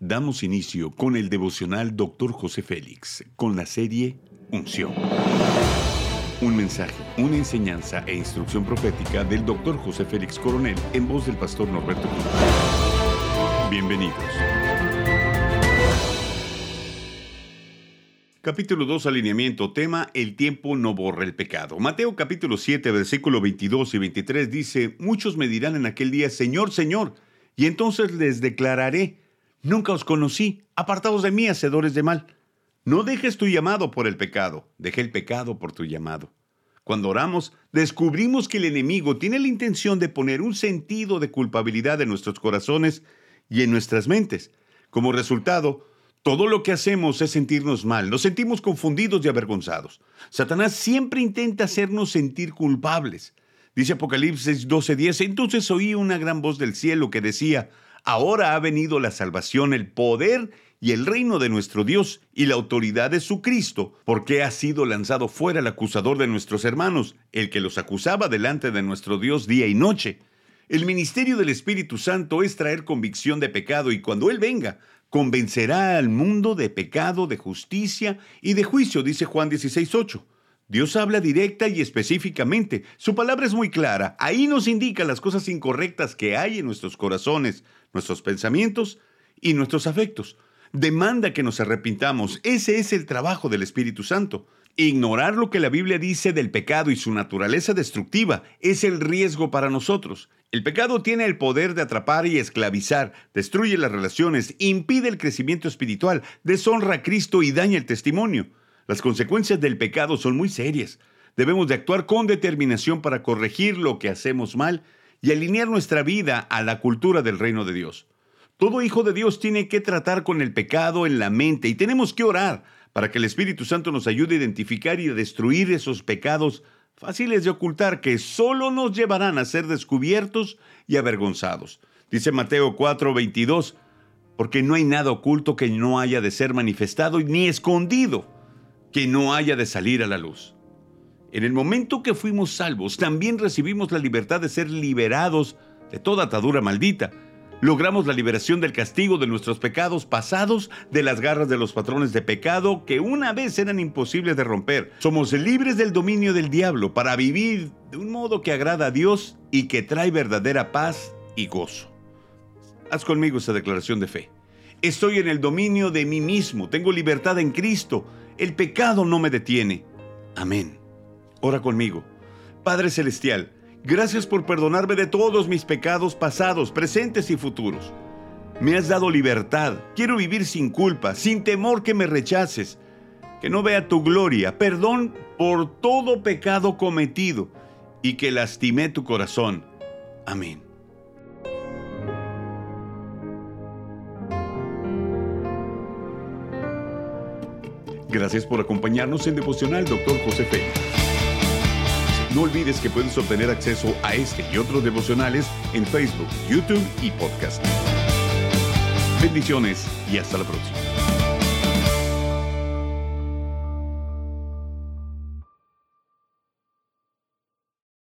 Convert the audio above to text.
Damos inicio con el devocional Dr. José Félix, con la serie Unción. Un mensaje, una enseñanza e instrucción profética del Dr. José Félix Coronel en voz del pastor Norberto Cruz. Bienvenidos. Capítulo 2, alineamiento, tema, el tiempo no borra el pecado. Mateo capítulo 7, versículo 22 y 23 dice, muchos me dirán en aquel día, Señor, Señor, y entonces les declararé, nunca os conocí, apartados de mí, hacedores de mal. No dejes tu llamado por el pecado, deje el pecado por tu llamado. Cuando oramos, descubrimos que el enemigo tiene la intención de poner un sentido de culpabilidad en nuestros corazones y en nuestras mentes. Como resultado, todo lo que hacemos es sentirnos mal, nos sentimos confundidos y avergonzados. Satanás siempre intenta hacernos sentir culpables. Dice Apocalipsis 12:10, entonces oí una gran voz del cielo que decía, ahora ha venido la salvación, el poder y el reino de nuestro Dios y la autoridad de su Cristo, porque ha sido lanzado fuera el acusador de nuestros hermanos, el que los acusaba delante de nuestro Dios día y noche. El ministerio del Espíritu Santo es traer convicción de pecado y cuando Él venga, convencerá al mundo de pecado, de justicia y de juicio, dice Juan 16.8. Dios habla directa y específicamente. Su palabra es muy clara. Ahí nos indica las cosas incorrectas que hay en nuestros corazones, nuestros pensamientos y nuestros afectos. Demanda que nos arrepintamos. Ese es el trabajo del Espíritu Santo. Ignorar lo que la Biblia dice del pecado y su naturaleza destructiva es el riesgo para nosotros. El pecado tiene el poder de atrapar y esclavizar, destruye las relaciones, impide el crecimiento espiritual, deshonra a Cristo y daña el testimonio. Las consecuencias del pecado son muy serias. Debemos de actuar con determinación para corregir lo que hacemos mal y alinear nuestra vida a la cultura del reino de Dios. Todo hijo de Dios tiene que tratar con el pecado en la mente y tenemos que orar para que el Espíritu Santo nos ayude a identificar y a destruir esos pecados fáciles de ocultar que solo nos llevarán a ser descubiertos y avergonzados. Dice Mateo 4:22, porque no hay nada oculto que no haya de ser manifestado ni escondido que no haya de salir a la luz. En el momento que fuimos salvos, también recibimos la libertad de ser liberados de toda atadura maldita Logramos la liberación del castigo de nuestros pecados pasados, de las garras de los patrones de pecado que una vez eran imposibles de romper. Somos libres del dominio del diablo para vivir de un modo que agrada a Dios y que trae verdadera paz y gozo. Haz conmigo esa declaración de fe. Estoy en el dominio de mí mismo, tengo libertad en Cristo, el pecado no me detiene. Amén. Ora conmigo. Padre Celestial, Gracias por perdonarme de todos mis pecados pasados, presentes y futuros. Me has dado libertad. Quiero vivir sin culpa, sin temor que me rechaces, que no vea tu gloria. Perdón por todo pecado cometido y que lastimé tu corazón. Amén. Gracias por acompañarnos en Devocional, Dr. José Félix. No olvides que puedes obtener acceso a este y otros devocionales en Facebook, YouTube y podcast. Bendiciones y hasta la próxima.